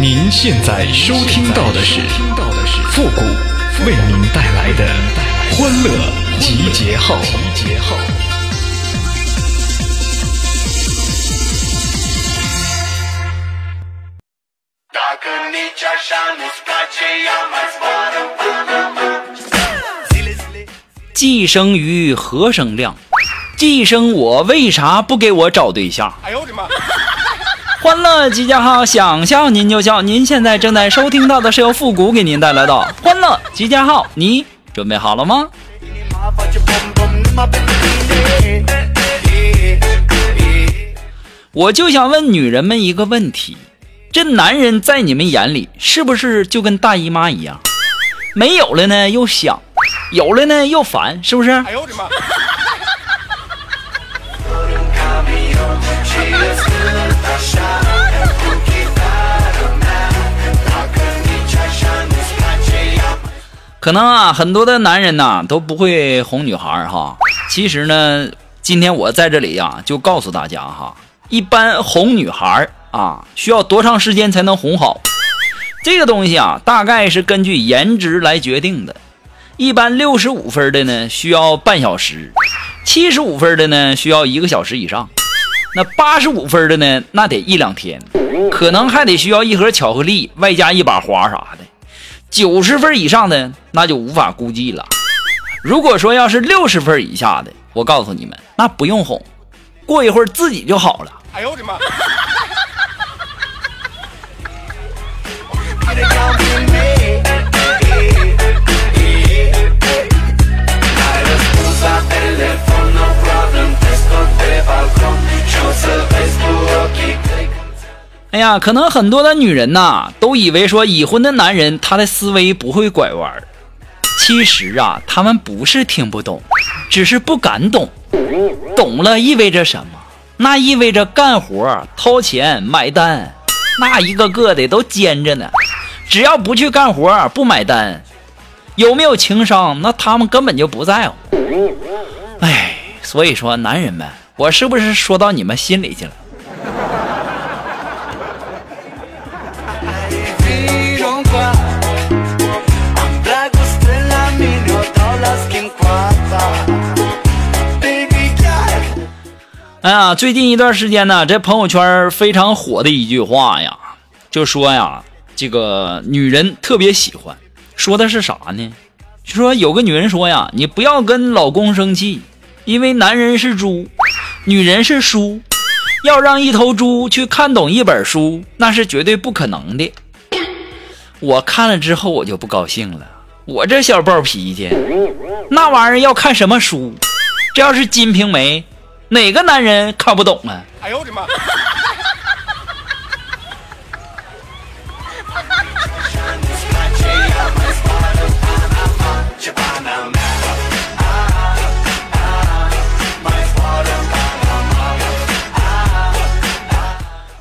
您现在收听到的是复古为您带来的欢乐集结号。集结号。寄生于，何生亮？既生我，为啥不给我找对象？哎呦我的妈！欢乐集结号，想笑您就笑。您现在正在收听到的是由复古给您带来的欢乐集结号，你准备好了吗？我就想问女人们一个问题：这男人在你们眼里是不是就跟大姨妈一样？没有了呢又想，有了呢又烦，是不是？哎呦我的妈！可能啊，很多的男人呐都不会哄女孩哈。其实呢，今天我在这里呀，就告诉大家哈，一般哄女孩啊，需要多长时间才能哄好？这个东西啊，大概是根据颜值来决定的。一般六十五分的呢，需要半小时；七十五分的呢，需要一个小时以上；那八十五分的呢，那得一两天，可能还得需要一盒巧克力，外加一把花啥的。九十分以上的那就无法估计了。如果说要是六十分以下的，我告诉你们，那不用哄，过一会儿自己就好了。哎呦我的妈！哎呀，可能很多的女人呐，都以为说已婚的男人他的思维不会拐弯儿。其实啊，他们不是听不懂，只是不敢懂。懂了意味着什么？那意味着干活、掏钱、买单，那一个个的都尖着呢。只要不去干活、不买单，有没有情商，那他们根本就不在乎。哎，所以说，男人们，我是不是说到你们心里去了？啊，最近一段时间呢，这朋友圈非常火的一句话呀，就说呀，这个女人特别喜欢，说的是啥呢？就说有个女人说呀，你不要跟老公生气，因为男人是猪，女人是书，要让一头猪去看懂一本书，那是绝对不可能的。我看了之后，我就不高兴了。我这小暴脾气，那玩意儿要看什么书？这要是《金瓶梅》。哪个男人看不懂啊？哎呦我的妈！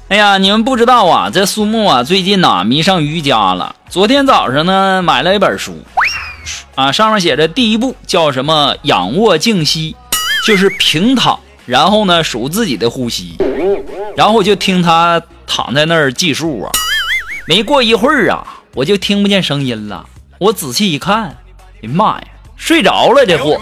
哎呀，你们不知道啊，这苏木啊，最近呐迷上瑜伽了。昨天早上呢，买了一本书，啊，上面写着第一步叫什么？仰卧静息，就是平躺。然后呢，数自己的呼吸，然后就听他躺在那儿计数啊。没过一会儿啊，我就听不见声音了。我仔细一看，哎呀妈呀，睡着了这货。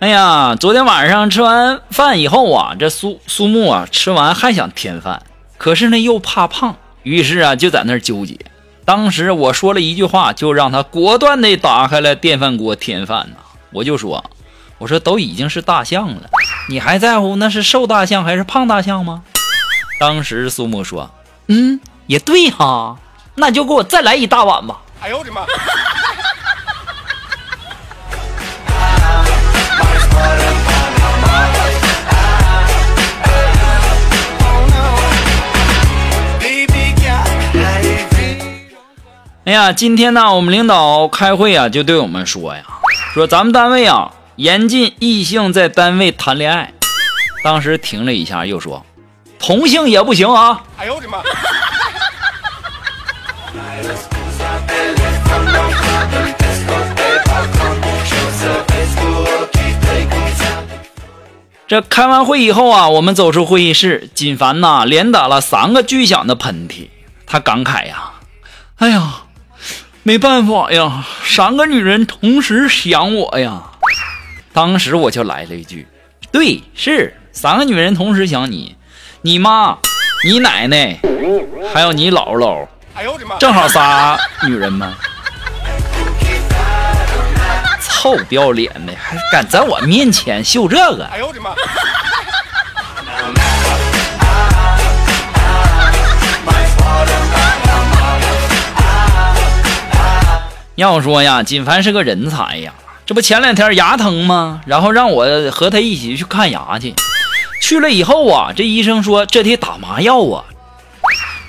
哎呀，昨天晚上吃完饭以后啊，这苏苏木啊吃完还想添饭，可是呢又怕胖，于是啊就在那儿纠结。当时我说了一句话，就让他果断的打开了电饭锅添饭呐。我就说，我说都已经是大象了，你还在乎那是瘦大象还是胖大象吗？当时苏木说，嗯，也对哈，那就给我再来一大碗吧。哎呦我的妈！哎呀，今天呢，我们领导开会啊，就对我们说呀，说咱们单位啊，严禁异性在单位谈恋爱。当时停了一下，又说，同性也不行啊。哎呦我的妈！这开完会以后啊，我们走出会议室，锦凡呐连打了三个巨响的喷嚏。他感慨呀：“哎呀，没办法呀，三个女人同时想我呀。”当时我就来了一句：“对，是三个女人同时想你，你妈、你奶奶，还有你姥姥，哎呦我的妈正好仨女人吗？”臭不要脸的，还敢在我面前秀这个！哎呦我的妈！要说呀，锦凡是个人才呀，这不前两天牙疼吗？然后让我和他一起去看牙去。去了以后啊，这医生说这得打麻药啊。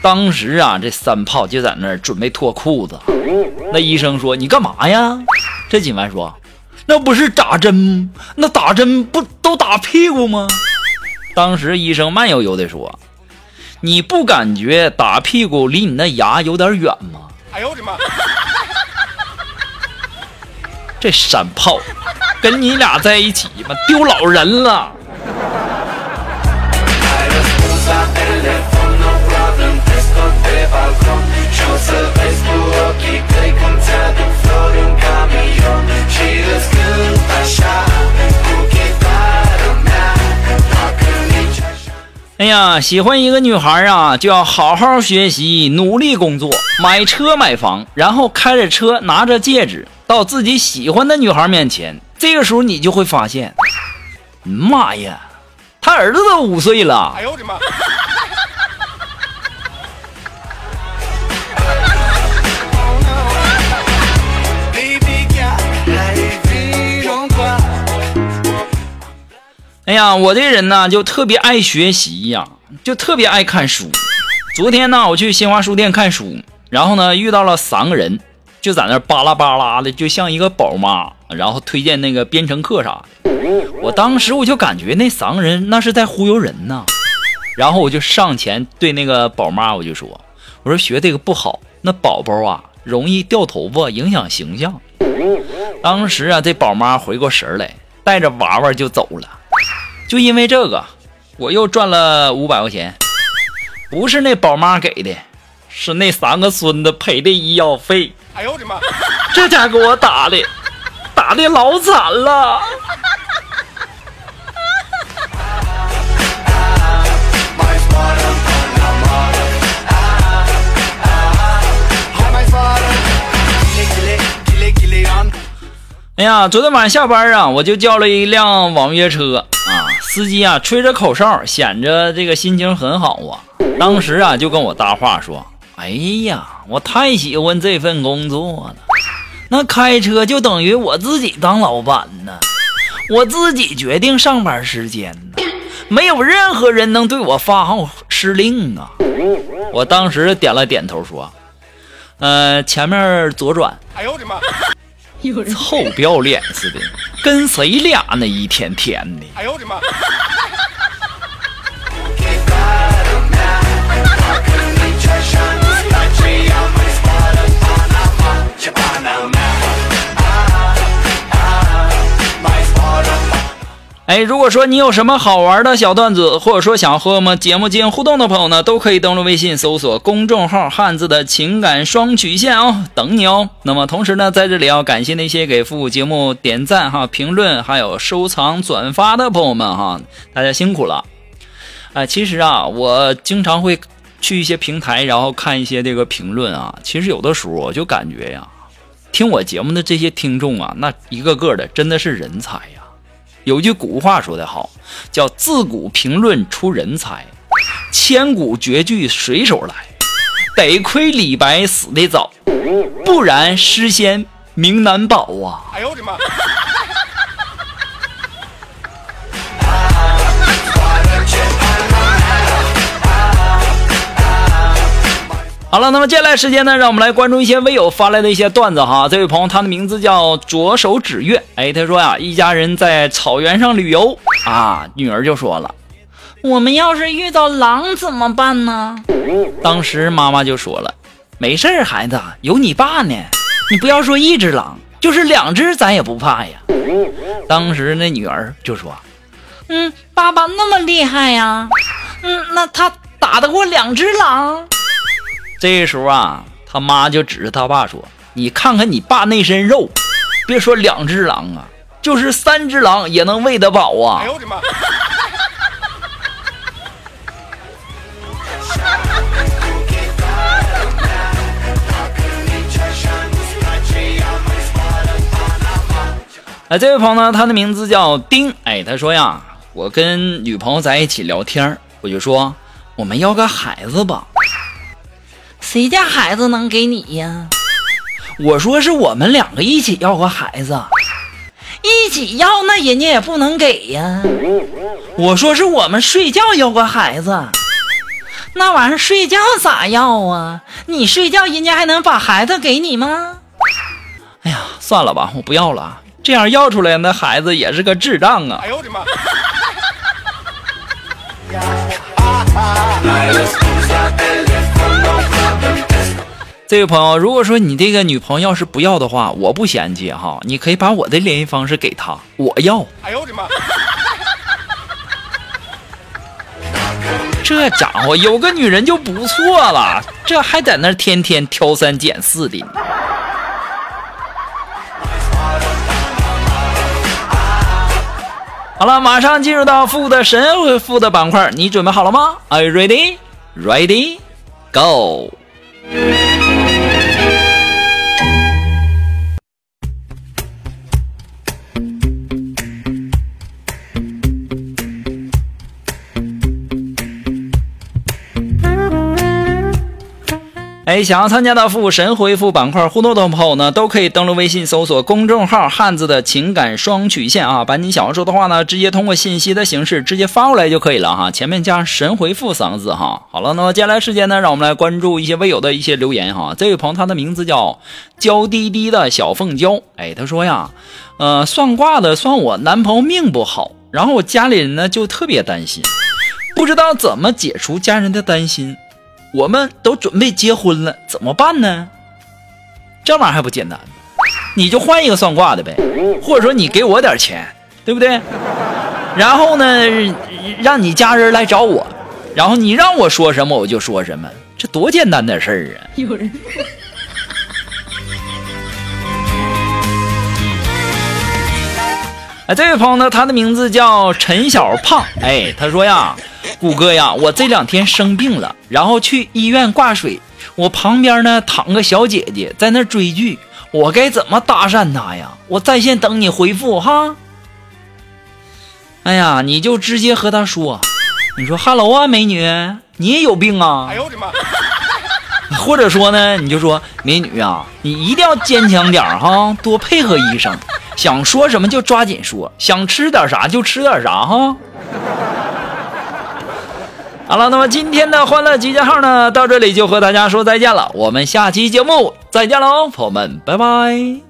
当时啊，这三炮就在那儿准备脱裤子。那医生说：“你干嘛呀？”这锦凡说。那不是打针，那打针不都打屁股吗？当时医生慢悠悠地说：“你不感觉打屁股离你那牙有点远吗？”哎呦我的妈！这山炮，跟你俩在一起吧，丢老人了。哎呀，喜欢一个女孩啊，就要好好学习，努力工作，买车买房，然后开着车，拿着戒指，到自己喜欢的女孩面前。这个时候，你就会发现，妈呀，他儿子都五岁了。哎呦我的妈！哎呀，我这人呢就特别爱学习呀，就特别爱看书。昨天呢，我去新华书店看书，然后呢遇到了三个人，就在那巴拉巴拉的，就像一个宝妈，然后推荐那个编程课啥的。我当时我就感觉那三个人那是在忽悠人呢。然后我就上前对那个宝妈我就说：“我说学这个不好，那宝宝啊容易掉头发，影响形象。”当时啊，这宝妈回过神来，带着娃娃就走了。就因为这个，我又赚了五百块钱，不是那宝妈给的，是那三个孙子赔的医药费。哎呦我的妈！这家给我打的，打的老惨了。哎呀，昨天晚上下班啊，我就叫了一辆网约车啊。司机啊，吹着口哨，显着这个心情很好啊。当时啊，就跟我搭话说：“哎呀，我太喜欢这份工作了。那开车就等于我自己当老板呢，我自己决定上班时间呢，没有任何人能对我发号施令啊。”我当时点了点头说：“呃，前面左转。”哎呦我的妈！臭不要脸似的，跟谁俩呢？一天天的。哎呦我的妈！哎，如果说你有什么好玩的小段子，或者说想和我们节目进行互动的朋友呢，都可以登录微信搜索公众号“汉字的情感双曲线”哦，等你哦。那么同时呢，在这里要感谢那些给复古节目点赞、哈评论、还有收藏、转发的朋友们哈，大家辛苦了。哎，其实啊，我经常会去一些平台，然后看一些这个评论啊。其实有的时候我就感觉呀，听我节目的这些听众啊，那一个个的真的是人才呀。有句古话说得好，叫“自古评论出人才，千古绝句随手来”。得亏李白死得早，不然诗仙名难保啊！哎呦我的妈！好了，那么接下来时间呢，让我们来关注一些微友发来的一些段子哈。这位朋友，他的名字叫左手指月，哎，他说呀，一家人在草原上旅游啊，女儿就说了，我们要是遇到狼怎么办呢？当时妈妈就说了，没事儿，孩子，有你爸呢。你不要说一只狼，就是两只咱也不怕呀。当时那女儿就说：“嗯，爸爸那么厉害呀，嗯，那他打得过两只狼？”这时候啊，他妈就指着他爸说：“你看看你爸那身肉，别说两只狼啊，就是三只狼也能喂得饱啊。”哎呦我的妈！哎，这位朋友呢，他的名字叫丁。哎，他说呀，我跟女朋友在一起聊天我就说我们要个孩子吧。谁家孩子能给你呀？我说是我们两个一起要个孩子，一起要那人家也不能给呀。我说是我们睡觉要个孩子，那玩意儿睡觉咋要啊？你睡觉人家还能把孩子给你吗？哎呀，算了吧，我不要了。这样要出来，那孩子也是个智障啊！哎呦我的妈！这位朋友，如果说你这个女朋友要是不要的话，我不嫌弃哈，你可以把我的联系方式给她，我要。哎呦我的妈！这家伙有个女人就不错了，这还在那天天挑三拣四的。好了，马上进入到富的神回复的板块，你准备好了吗？Are you ready? Ready? Go! 哎，想要参加到复神回复板块互动的朋友呢，都可以登录微信搜索公众号“汉字的情感双曲线”啊，把你想要说的话呢，直接通过信息的形式直接发过来就可以了哈，前面加“神回复”三个字哈。好了，那么接下来时间呢，让我们来关注一些微友的一些留言哈。这位朋友他的名字叫娇滴滴的小凤娇，哎，他说呀，呃，算卦的算我男朋友命不好，然后我家里人呢就特别担心，不知道怎么解除家人的担心。我们都准备结婚了，怎么办呢？这玩意儿还不简单，你就换一个算卦的呗，或者说你给我点钱，对不对？然后呢，让你家人来找我，然后你让我说什么我就说什么，这多简单的事儿啊！有人。哎，这位朋友呢，他的名字叫陈小胖。哎，他说呀，谷哥呀，我这两天生病了，然后去医院挂水，我旁边呢躺个小姐姐在那追剧，我该怎么搭讪她呀？我在线等你回复哈。哎呀，你就直接和她说，你说哈喽啊，美女，你也有病啊？哎呦我的妈！或者说呢，你就说美女啊，你一定要坚强点哈，多配合医生。想说什么就抓紧说，想吃点啥就吃点啥哈。好了，那么今天的欢乐集结号呢，到这里就和大家说再见了。我们下期节目再见喽，朋友们，拜拜。